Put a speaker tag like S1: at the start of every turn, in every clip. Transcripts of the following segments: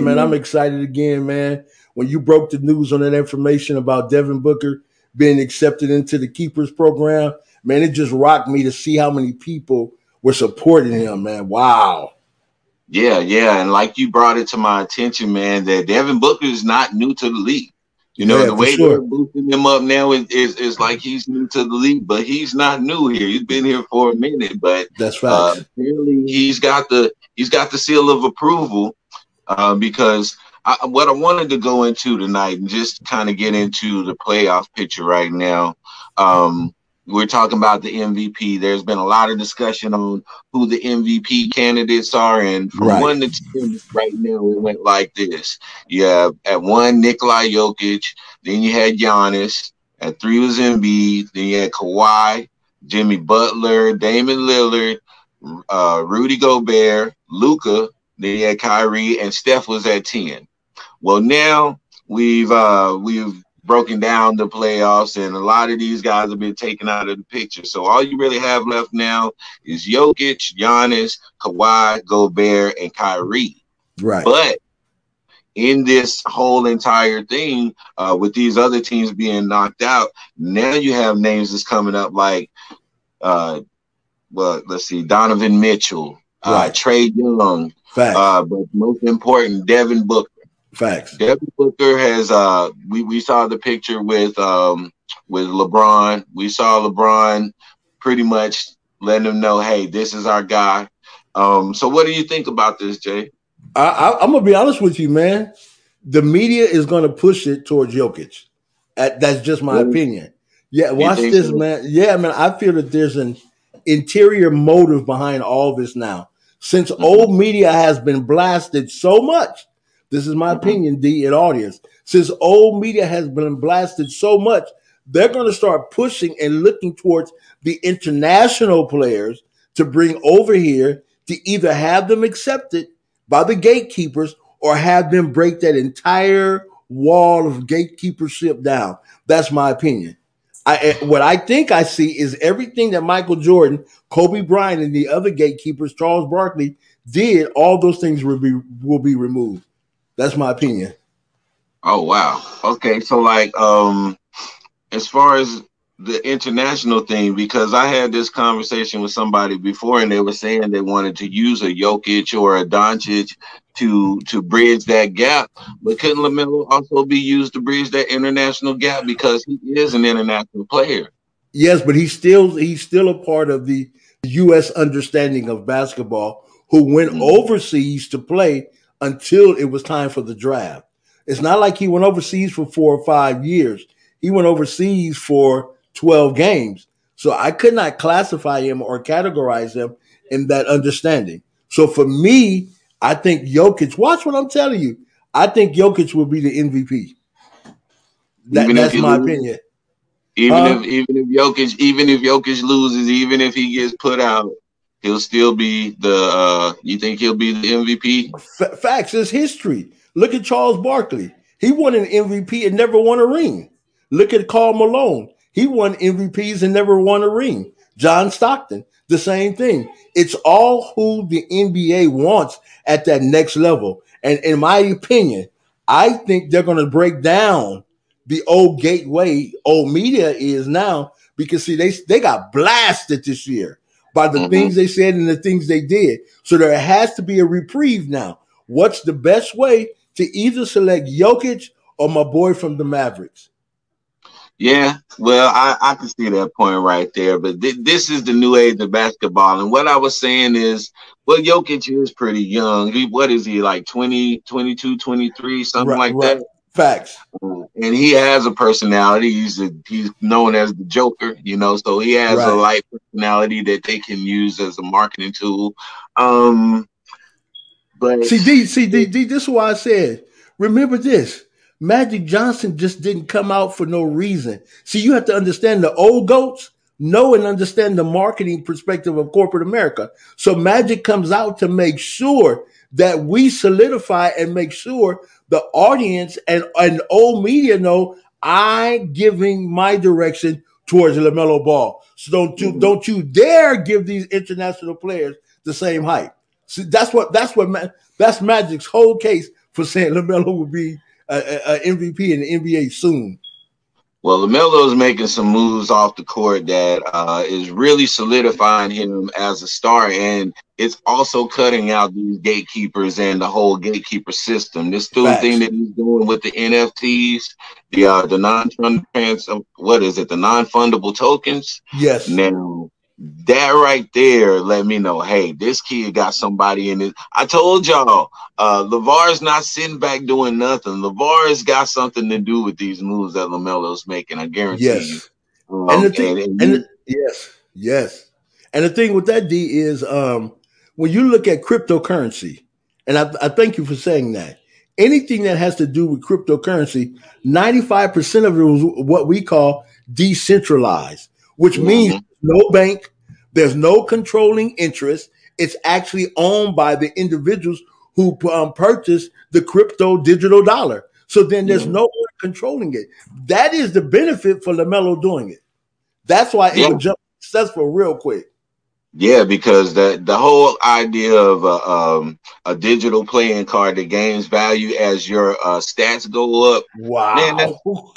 S1: Man, I'm, man. I'm excited again, man. When you broke the news on that information about Devin Booker being accepted into the keepers program, man, it just rocked me to see how many people were supporting him, man. Wow.
S2: Yeah, yeah. And like you brought it to my attention, man, that Devin Booker is not new to the league. You know, yeah, the way sure. they're boosting him up now is, is, is like he's new to the league, but he's not new here. He's been here for a minute, but
S1: that's right. Uh,
S2: apparently he's got the he's got the seal of approval uh, because I, what I wanted to go into tonight and just kind of get into the playoff picture right now. Um, we're talking about the MVP. There's been a lot of discussion on who the MVP candidates are, and from right. one to ten, right now it went like this: you have at one Nikola Jokic, then you had Giannis, at three was Embiid, then you had Kawhi, Jimmy Butler, Damian Lillard, uh, Rudy Gobert, Luka, then you had Kyrie, and Steph was at ten. Well, now we've uh, we've broken down the playoffs, and a lot of these guys have been taken out of the picture. So all you really have left now is Jokic, Giannis, Kawhi, Gobert, and Kyrie.
S1: Right.
S2: But in this whole entire thing, uh, with these other teams being knocked out, now you have names that's coming up like, uh, well, let's see, Donovan Mitchell, uh, right. uh, Trae Young, uh, but most important, Devin Booker.
S1: Facts.
S2: Devin Booker has uh we, we saw the picture with um with LeBron. We saw LeBron pretty much letting him know, hey, this is our guy. Um, so what do you think about this, Jay?
S1: I, I, am gonna be honest with you, man. The media is gonna push it towards Jokic. That's just my really? opinion. Yeah, watch this, so? man. Yeah, man. I feel that there's an interior motive behind all this now. Since mm-hmm. old media has been blasted so much this is my opinion, D and audience. Since old media has been blasted so much, they're going to start pushing and looking towards the international players to bring over here to either have them accepted by the gatekeepers or have them break that entire wall of gatekeepership down. That's my opinion. I, eh, what I think I see is everything that Michael Jordan, Kobe Bryant, and the other gatekeepers, Charles Barkley, did. All those things will be will be removed. That's my opinion.
S2: Oh wow. Okay, so like um as far as the international thing, because I had this conversation with somebody before and they were saying they wanted to use a Jokic or a Doncic to to bridge that gap, but couldn't LaMelo also be used to bridge that international gap because he is an international player?
S1: Yes, but he's still he's still a part of the US understanding of basketball who went mm-hmm. overseas to play until it was time for the draft. It's not like he went overseas for four or five years. He went overseas for 12 games. So I could not classify him or categorize him in that understanding. So for me, I think Jokic, watch what I'm telling you. I think Jokic will be the MVP. That, that's my opinion.
S2: Even if even if Jokic, even if Jokic loses, even if he gets put out, he'll still be the. Uh, you think he'll be the MVP?
S1: F- facts is history. Look at Charles Barkley. He won an MVP and never won a ring. Look at Karl Malone. He won MVPs and never won a ring. John Stockton, the same thing. It's all who the NBA wants at that next level. And in my opinion, I think they're going to break down the old gateway, old media is now because see they they got blasted this year by the mm-hmm. things they said and the things they did. So there has to be a reprieve now. What's the best way to either select Jokic or my boy from the Mavericks?
S2: Yeah, well, I, I can see that point right there. But th- this is the new age of basketball. And what I was saying is, well, Jokic is pretty young. He, what is he, like 20, 22, 23, something right, like right. that?
S1: Facts.
S2: Uh, and he has a personality. He's a, he's known as the Joker, you know. So he has right. a light personality that they can use as a marketing tool. Um, but
S1: see, D, see, D, D, this is why I said. Remember this: Magic Johnson just didn't come out for no reason. See, you have to understand the old goats know and understand the marketing perspective of corporate America. So Magic comes out to make sure that we solidify and make sure the audience and, and old media know I giving my direction towards LaMelo Ball. So don't you, mm-hmm. don't you dare give these international players the same hype. See, that's what that's what that's Magic's whole case for saying LaMelo will be a, MVP in the NBA soon.
S2: Well, LaMelo is making some moves off the court that uh, is really solidifying him as a star, and it's also cutting out these gatekeepers and the whole gatekeeper system. This new thing that he's doing with the NFTs, the uh, the non what is it, the non fundable tokens?
S1: Yes.
S2: Now that right there let me know, hey, this kid got somebody in it. I told y'all, uh LaVar's not sitting back doing nothing. LaVar's got something to do with these moves that LaMelo's making. I guarantee yes. you. Um,
S1: and the thing, and, and, and the, yes, yes. And the thing with that D is um when you look at cryptocurrency, and I, I thank you for saying that. Anything that has to do with cryptocurrency, 95% of it was what we call decentralized, which mm-hmm. means no bank, there's no controlling interest. It's actually owned by the individuals who um, purchased the crypto digital dollar. So then there's mm-hmm. no one controlling it. That is the benefit for LaMelo doing it. That's why yeah. it would jump successful real quick.
S2: Yeah, because the the whole idea of a, um, a digital playing card that gains value as your uh, stats go up.
S1: Wow, man,
S2: that's,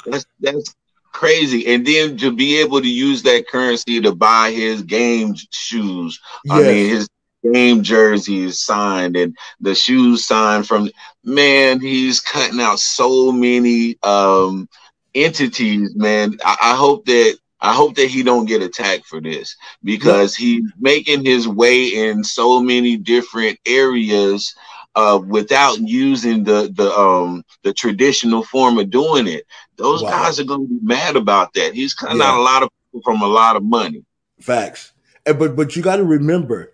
S2: that's, that's crazy. And then to be able to use that currency to buy his game shoes. Yes. I mean, his game jersey is signed and the shoes signed from man, he's cutting out so many um entities, man. I, I hope that I hope that he don't get attacked for this because he's making his way in so many different areas uh, without using the the um the traditional form of doing it. Those wow. guys are going to be mad about that. He's cutting yeah. out a lot of people from a lot of money.
S1: Facts, but but you got to remember,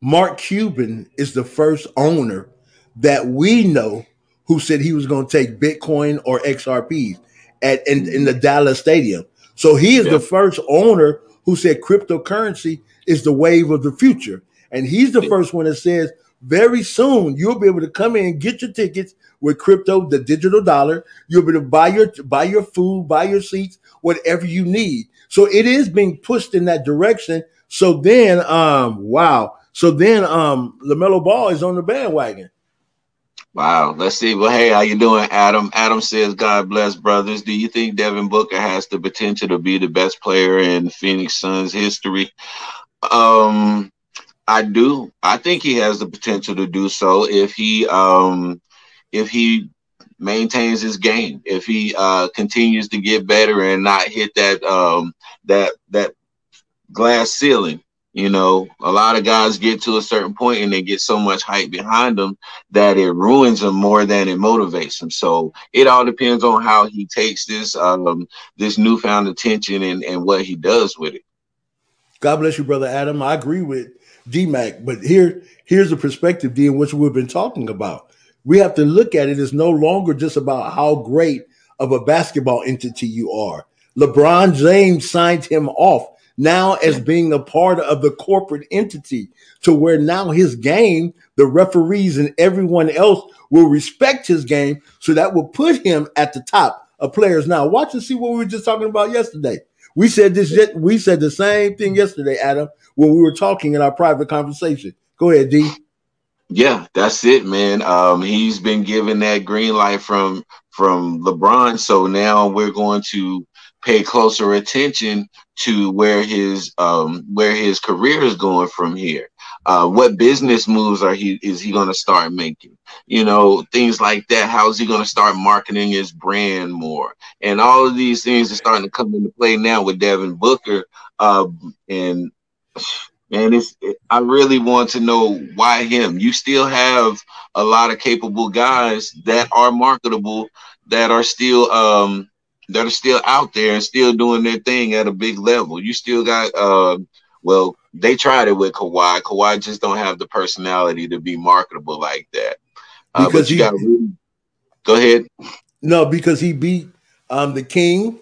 S1: Mark Cuban is the first owner that we know who said he was going to take Bitcoin or XRPs at in, in the Dallas Stadium. So he is yeah. the first owner who said cryptocurrency is the wave of the future, and he's the yeah. first one that says very soon you'll be able to come in and get your tickets with crypto, the digital dollar. You'll be able to buy your buy your food, buy your seats, whatever you need. So it is being pushed in that direction. So then, um, wow. So then, um, LaMelo Ball is on the bandwagon.
S2: Wow. Let's see. Well, hey, how you doing, Adam? Adam says, "God bless, brothers." Do you think Devin Booker has the potential to be the best player in Phoenix Suns history? Um, I do. I think he has the potential to do so if he um if he maintains his game, if he uh continues to get better and not hit that um that that glass ceiling. You know, a lot of guys get to a certain point and they get so much hype behind them that it ruins them more than it motivates them. So it all depends on how he takes this um this newfound attention and, and what he does with it.
S1: God bless you, brother Adam. I agree with DMAC. But here, here's the perspective, D, in which we've been talking about. We have to look at it as no longer just about how great of a basketball entity you are. LeBron James signed him off now as being a part of the corporate entity to where now his game, the referees and everyone else will respect his game. So that will put him at the top of players. Now watch and see what we were just talking about yesterday. We said this. We said the same thing yesterday, Adam, when we were talking in our private conversation. Go ahead, D.
S2: Yeah, that's it, man. Um, he's been given that green light from from LeBron, so now we're going to pay closer attention to where his um, where his career is going from here. Uh, what business moves are he is he going to start making? You know, things like that. How is he going to start marketing his brand more? And all of these things are starting to come into play now with Devin Booker. Uh, and man, it's it, I really want to know why him. You still have a lot of capable guys that are marketable that are still um that are still out there and still doing their thing at a big level. You still got uh well, they tried it with Kawhi. Kawhi just don't have the personality to be marketable like that. Uh, because you got really, go ahead.
S1: No, because he beat um, the King,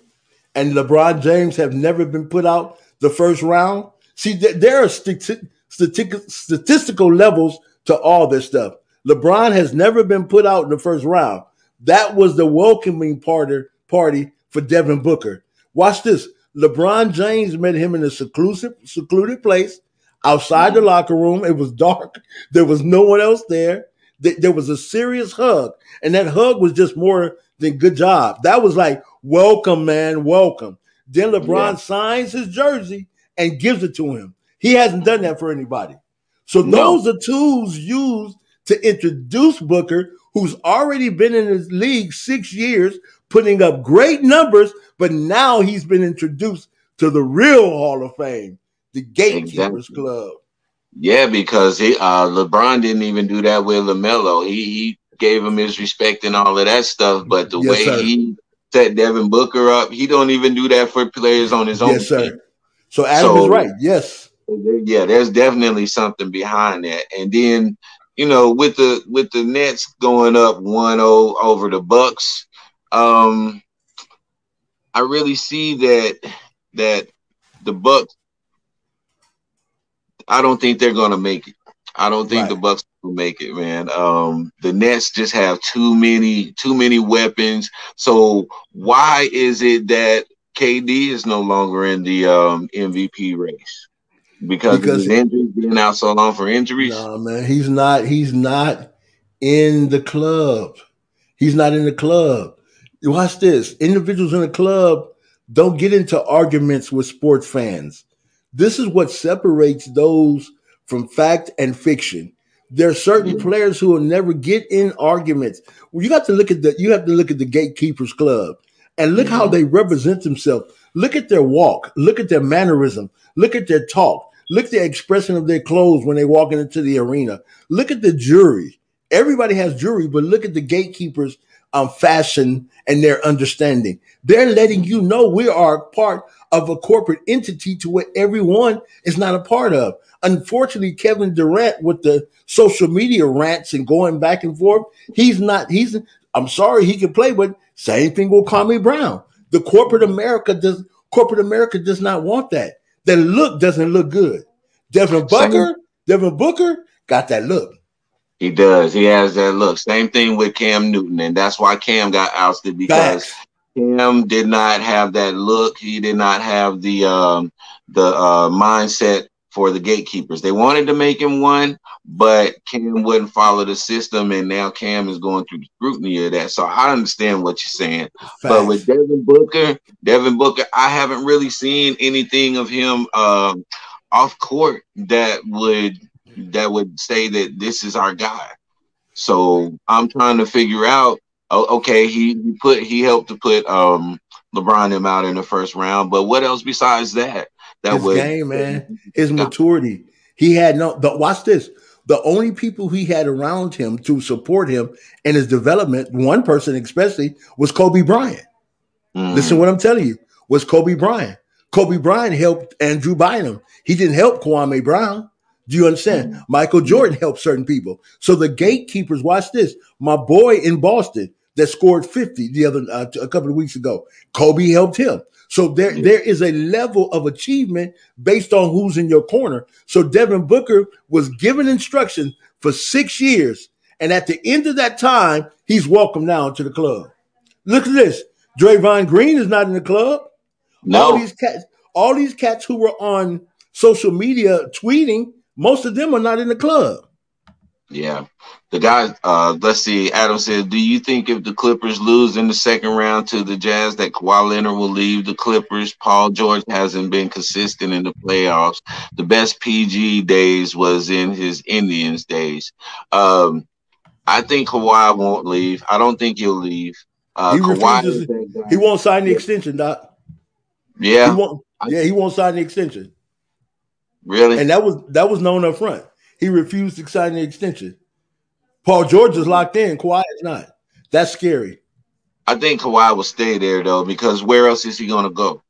S1: and LeBron James have never been put out the first round. See, th- there are st- statistical levels to all this stuff. LeBron has never been put out in the first round. That was the welcoming party party for Devin Booker. Watch this. LeBron James met him in a seclusive, secluded place outside the locker room. It was dark. There was no one else there. There was a serious hug, and that hug was just more than good job. That was like, welcome, man, welcome. Then LeBron yeah. signs his jersey and gives it to him. He hasn't done that for anybody. So no. those are tools used to introduce Booker, who's already been in the league six years, putting up great numbers, but now he's been introduced to the real Hall of Fame, the Gatekeepers exactly. Club.
S2: Yeah, because he uh, LeBron didn't even do that with LaMelo. He he gave him his respect and all of that stuff, but the yes, way sir. he set Devin Booker up, he don't even do that for players on his own.
S1: Yes, sir. Team. So Adam so, is right. Yes.
S2: Yeah, there's definitely something behind that. And then, you know, with the with the Nets going up 1-0 over the Bucks, um, I really see that that the Bucks. I don't think they're going to make it. I don't think right. the Bucks will make it, man. Um, the Nets just have too many too many weapons. So why is it that KD is no longer in the um, MVP race? Because, because his injuries being out so long for injuries.
S1: No, man, he's not. He's not in the club. He's not in the club. Watch this. Individuals in the club don't get into arguments with sports fans. This is what separates those from fact and fiction. There are certain mm-hmm. players who will never get in arguments. Well, you got to look at the you have to look at the gatekeepers club and look mm-hmm. how they represent themselves. Look at their walk, look at their mannerism, look at their talk, look at the expression of their clothes when they walk into the arena. Look at the jury. Everybody has jury, but look at the gatekeepers um, fashion and their understanding. They're letting you know we are part of a corporate entity to what everyone is not a part of. Unfortunately, Kevin Durant with the social media rants and going back and forth, he's not, he's, I'm sorry, he can play, but same thing with Kwame Brown. The corporate America does, corporate America does not want that. The look doesn't look good. Devin Booker. Devin Booker got that look.
S2: He does. He has that look. Same thing with Cam Newton, and that's why Cam got ousted because Facts. Cam did not have that look. He did not have the um, the uh, mindset for the gatekeepers. They wanted to make him one, but Cam wouldn't follow the system, and now Cam is going through the scrutiny of that. So I understand what you're saying. But with Devin Booker, Devin Booker, I haven't really seen anything of him um, off court that would that would say that this is our guy. So I'm trying to figure out. Okay, he put he helped to put um LeBron him out in the first round, but what else besides that? That
S1: his was game, man. His maturity. He had no. The, watch this. The only people he had around him to support him in his development, one person especially, was Kobe Bryant. Mm. Listen, what I'm telling you was Kobe Bryant. Kobe Bryant helped Andrew Bynum. He didn't help Kwame Brown. Do you understand? Mm-hmm. Michael Jordan helped certain people. So the gatekeepers, watch this. My boy in Boston that scored 50 the other uh, a couple of weeks ago, Kobe helped him. So there, yeah. there is a level of achievement based on who's in your corner. So Devin Booker was given instruction for six years. And at the end of that time, he's welcome now to the club. Look at this. Draymond Green is not in the club. No. All these cats, all these cats who were on social media tweeting most of them are not in the club.
S2: Yeah. The guy, uh, let's see, Adam said, Do you think if the Clippers lose in the second round to the Jazz that Kawhi Leonard will leave the Clippers? Paul George hasn't been consistent in the playoffs. The best PG days was in his Indiana days. Um, I think Kawhi won't leave. I don't think he'll leave. Uh, he,
S1: refuses, he won't sign the extension, Doc.
S2: Yeah.
S1: He won't, yeah, he won't sign the extension.
S2: Really?
S1: And that was that was known up front. He refused to sign the extension. Paul George is locked in. Kawhi is not. That's scary.
S2: I think Kawhi will stay there though, because where else is he going to go?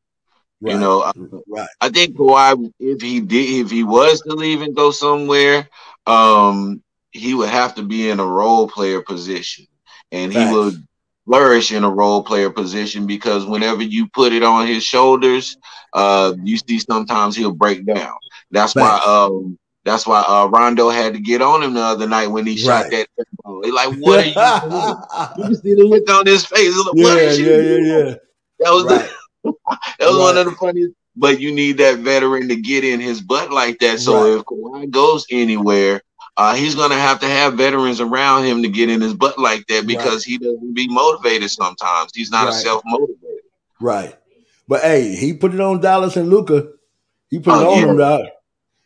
S2: Right. You know, right. I think Kawhi, if he did, if he was to leave and go somewhere, um, he would have to be in a role player position, and Facts. he would flourish in a role player position because whenever you put it on his shoulders, uh, you see sometimes he'll break down. That's why um that's why uh, Rondo had to get on him the other night when he shot that. He like, what are you? doing?" you can see the look on his face. Like,
S1: yeah, yeah, yeah, yeah.
S2: That was right. the, that was one of the funniest but you need that veteran to get in his butt like that. So if Kawhi goes anywhere, uh, he's going to have to have veterans around him to get in his butt like that because right. he doesn't be motivated sometimes. He's not right. a self motivated.
S1: Right. But hey, he put it on Dallas and Luka. He put it oh, on yeah. him, dog.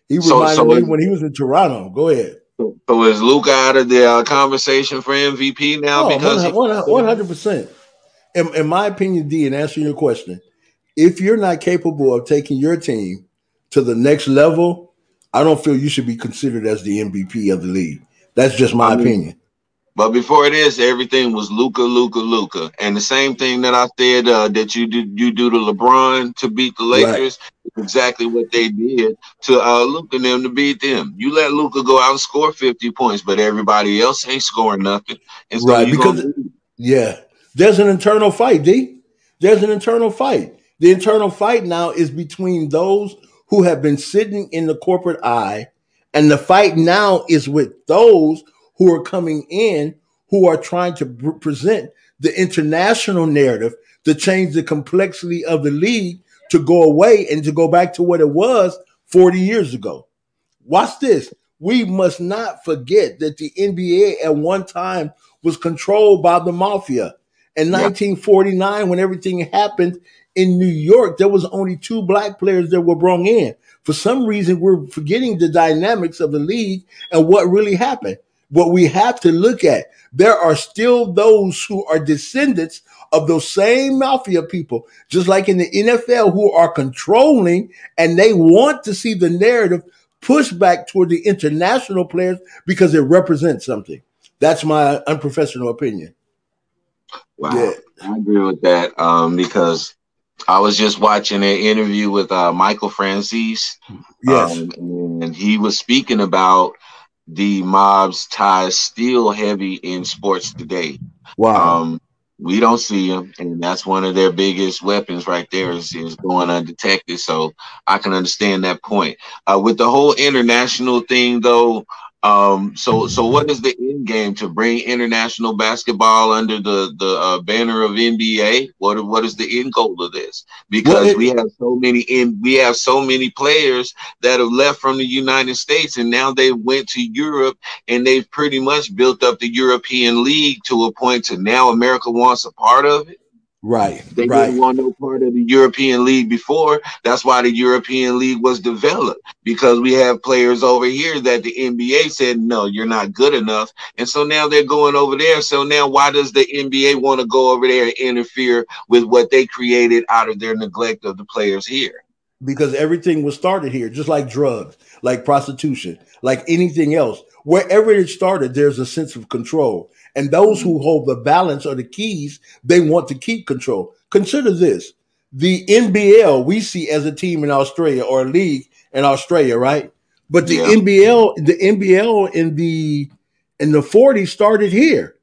S1: He reminded so, so me when he was in Toronto. Go ahead.
S2: So is Luka out of the uh, conversation for MVP now? Oh, because
S1: 100 percent. In, in my opinion, D, and answering your question, if you're not capable of taking your team to the next level, I don't feel you should be considered as the MVP of the league. That's just my I mean, opinion.
S2: But before this, everything was Luka, Luka, Luka, and the same thing that I said uh, that you do you do to LeBron to beat the Lakers, right. exactly what they did to uh, Luka and them to beat them. You let Luka go out and score fifty points, but everybody else ain't scoring nothing.
S1: And so right, because yeah, there's an internal fight, D. There's an internal fight. The internal fight now is between those who have been sitting in the corporate eye, and the fight now is with those who are coming in who are trying to present the international narrative to change the complexity of the league to go away and to go back to what it was 40 years ago. Watch this. We must not forget that the NBA at one time was controlled by the mafia. In 1949, when everything happened in New York, there was only two black players that were brought in. For some reason, we're forgetting the dynamics of the league and what really happened what we have to look at. There are still those who are descendants of those same mafia people, just like in the NFL, who are controlling and they want to see the narrative push back toward the international players because it represents something. That's my unprofessional opinion.
S2: Wow. Yeah. I agree with that um, because I was just watching an interview with uh, Michael Franzese. Yes. Um, and he was speaking about the mob's ties still heavy in sports today. Wow. Um, we don't see them, and that's one of their biggest weapons right there is, is going undetected. So I can understand that point. Uh, with the whole international thing, though, um, so so what is the end game to bring international basketball under the the uh, banner of NBA? What what is the end goal of this? Because well, it, we have so many in we have so many players that have left from the United States and now they went to Europe and they've pretty much built up the European League to a point to now America wants a part of it.
S1: Right.
S2: They
S1: right.
S2: didn't want no part of the European League before. That's why the European League was developed because we have players over here that the NBA said, no, you're not good enough. And so now they're going over there. So now why does the NBA want to go over there and interfere with what they created out of their neglect of the players here?
S1: Because everything was started here, just like drugs, like prostitution, like anything else. Wherever it started, there's a sense of control. And those who hold the balance or the keys, they want to keep control. Consider this the NBL we see as a team in Australia or a league in Australia, right? But the yeah. NBL, the NBL in the in the 40s started here.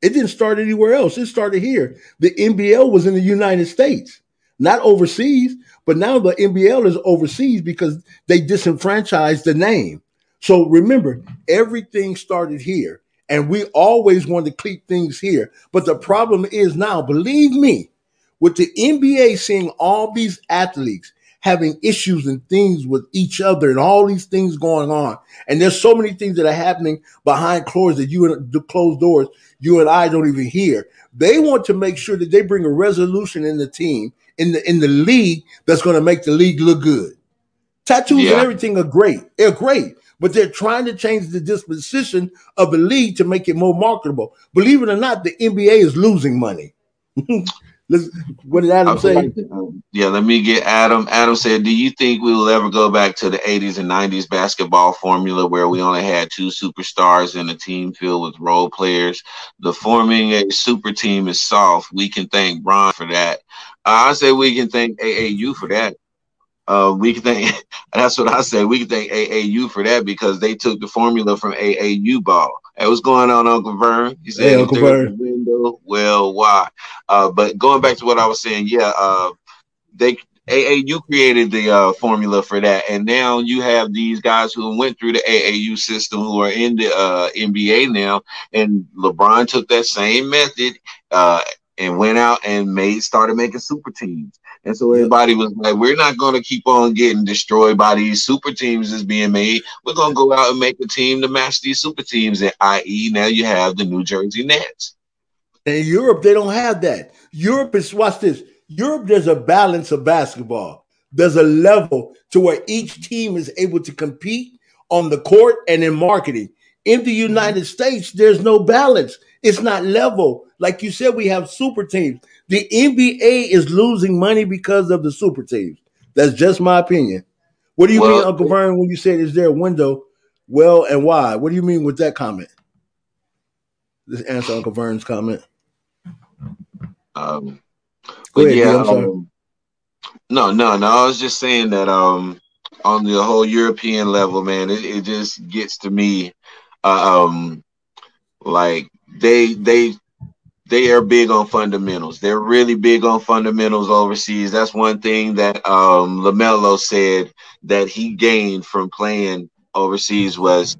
S1: It didn't start anywhere else. It started here. The NBL was in the United States, not overseas. But now the NBL is overseas because they disenfranchised the name. So remember, everything started here. And we always want to keep things here. But the problem is now, believe me, with the NBA seeing all these athletes having issues and things with each other and all these things going on. And there's so many things that are happening behind closed that you and the closed doors, you and I don't even hear. They want to make sure that they bring a resolution in the team, in the in the league that's going to make the league look good. Tattoos yeah. and everything are great. They're great but they're trying to change the disposition of the league to make it more marketable. Believe it or not, the NBA is losing money. what did Adam say?
S2: Um, yeah, let me get Adam. Adam said, Do you think we will ever go back to the 80s and 90s basketball formula where we only had two superstars in a team filled with role players? The forming a super team is soft. We can thank Bron for that. Uh, I say we can thank AAU for that. Uh, we can thank that's what I say. We can thank AAU for that because they took the formula from AAU ball. Hey, what's going on, Uncle Vern? He said, hey, Uncle Vern. Window. Well, why? Uh, but going back to what I was saying, yeah, uh, they AAU created the uh, formula for that, and now you have these guys who went through the AAU system who are in the uh, NBA now, and LeBron took that same method uh, and went out and made started making super teams. And so everybody was like, we're not going to keep on getting destroyed by these super teams that's being made. We're going to go out and make a team to match these super teams, And i.e., now you have the New Jersey Nets.
S1: In Europe, they don't have that. Europe is, watch this. Europe, there's a balance of basketball. There's a level to where each team is able to compete on the court and in marketing. In the United States, there's no balance. It's not level. Like you said, we have super teams. The NBA is losing money because of the super teams. That's just my opinion. What do you well, mean, Uncle Vern, when you said is there a window? Well, and why? What do you mean with that comment? This answer Uncle Vern's comment.
S2: Um, but ahead, yeah, um, no, no, no. I was just saying that um, on the whole European level, man, it, it just gets to me. Uh, um, like they they they are big on fundamentals. They're really big on fundamentals overseas. That's one thing that um, LaMelo said that he gained from playing overseas was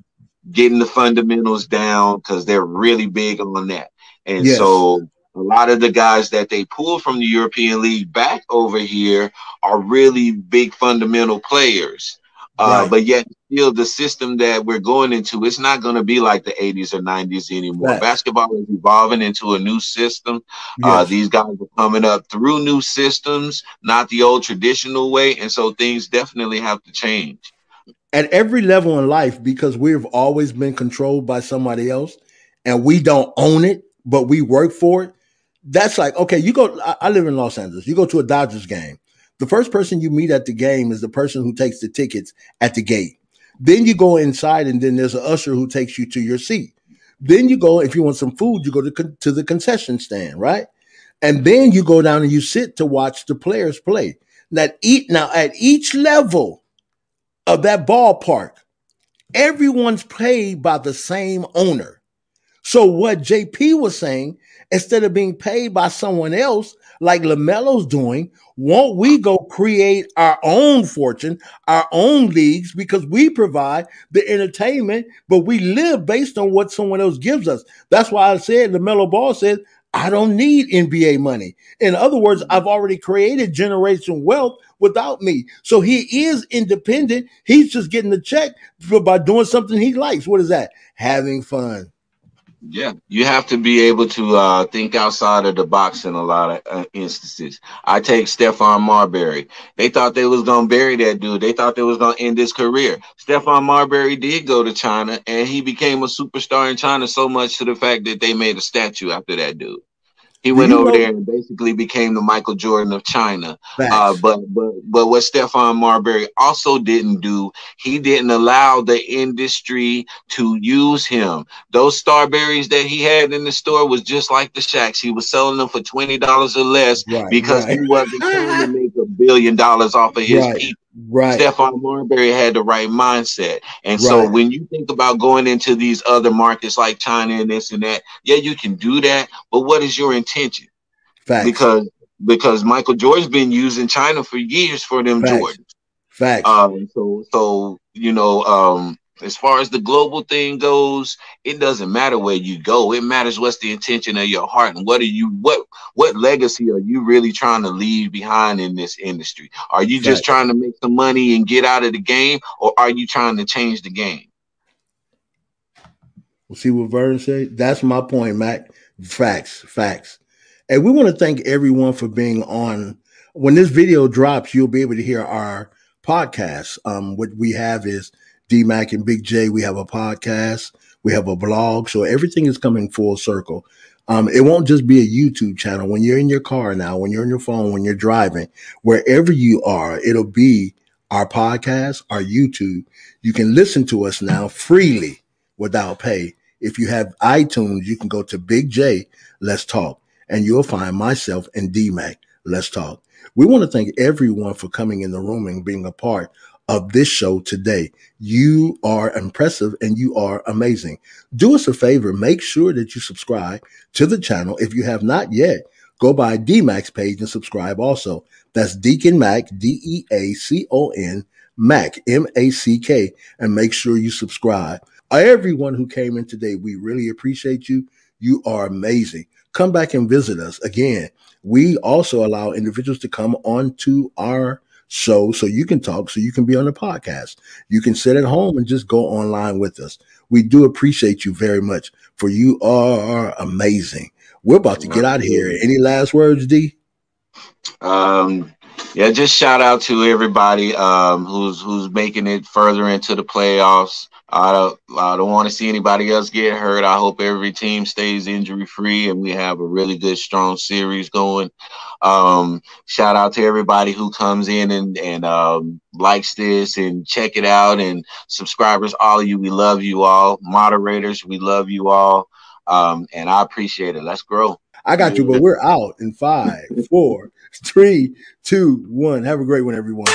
S2: getting the fundamentals down because they're really big on that. And yes. so a lot of the guys that they pull from the European League back over here are really big fundamental players. Uh, But yet, still, the system that we're going into, it's not going to be like the 80s or 90s anymore. Right. Basketball is evolving into a new system. Uh, yes. Uh, these guys are coming up through new systems, not the old traditional way. And so things definitely have to change.
S1: At every level in life, because we've always been controlled by somebody else and we don't own it, but we work for it that's like okay you go I, I, live in los angeles you go to a dodgers game the first person you meet at the game is the person who takes the tickets at the gate. Then you go inside and then there's an usher who takes you to your seat. Then you go if you want some food you go to, to the concession stand right? And then you go down and you sit to watch the players play. Now eat now at each level of that ballpark everyone's paid by the same owner. So what jp was saying instead of being paid by someone else like LaMelo's doing, won't we go create our own fortune, our own leagues because we provide the entertainment, but we live based on what someone else gives us. That's why I said LaMelo Ball said, I don't need NBA money. In other words, I've already created generation wealth without me. So he is independent. He's just getting the check by doing something he likes. What is that? Having fun.
S2: Yeah, you have to be able to uh, think outside of the box in a lot of uh, instances. I take Stephon Marbury. They thought they was gonna bury that dude. They thought they was gonna end his career. Stephon Marbury did go to China, and he became a superstar in China so much to the fact that they made a statue after that dude. He went over know? there and basically became the Michael Jordan of China. Uh, but but but what Stephon Marbury also didn't do, he didn't allow the industry to use him. Those Starburys that he had in the store was just like the Shaqs. He was selling them for twenty dollars or less right, because right. he wasn't trying to make a billion dollars off of his right. people. Right. Stephon Marbury had the right mindset. And right. so when you think about going into these other markets like China and this and that, yeah, you can do that. But what is your intention? Facts. Because because Michael Jordan's been using China for years for them Facts. Jordans. Facts. Um, so so you know, um, as far as the global thing goes, it doesn't matter where you go. It matters what's the intention of your heart and what are you what what legacy are you really trying to leave behind in this industry? Are you just right. trying to make some money and get out of the game, or are you trying to change the game?
S1: We'll see what Vern said. That's my point, Mac. Facts, facts. And we want to thank everyone for being on. When this video drops, you'll be able to hear our podcast. Um, what we have is DMAC and Big J. We have a podcast. We have a blog. So everything is coming full circle. Um, it won't just be a YouTube channel. When you're in your car now, when you're on your phone, when you're driving, wherever you are, it'll be our podcast, our YouTube. You can listen to us now freely without pay. If you have iTunes, you can go to Big J, Let's Talk, and you'll find myself and DMAC, Let's Talk. We want to thank everyone for coming in the room and being a part of this show today. You are impressive and you are amazing. Do us a favor. Make sure that you subscribe to the channel. If you have not yet, go by DMAC's page and subscribe also. That's Deacon Mac, D-E-A-C-O-N, Mac, M-A-C-K, and make sure you subscribe. Everyone who came in today, we really appreciate you. You are amazing. come back and visit us. Again, we also allow individuals to come onto our show so you can talk, so you can be on the podcast. You can sit at home and just go online with us. We do appreciate you very much, for you are amazing. We're about to get out of here. Any last words, D?
S2: Um, yeah, just shout out to everybody um, who's who's making it further into the playoffs. I don't I don't want to see anybody else get hurt. I hope every team stays injury free and we have a really good strong series going. Um, shout out to everybody who comes in and and um, likes this and check it out and subscribers, all of you, we love you all. Moderators, we love you all. Um, and I appreciate it. Let's grow.
S1: I got you, but we're out in five, four, three, two, one. Have a great one, everyone.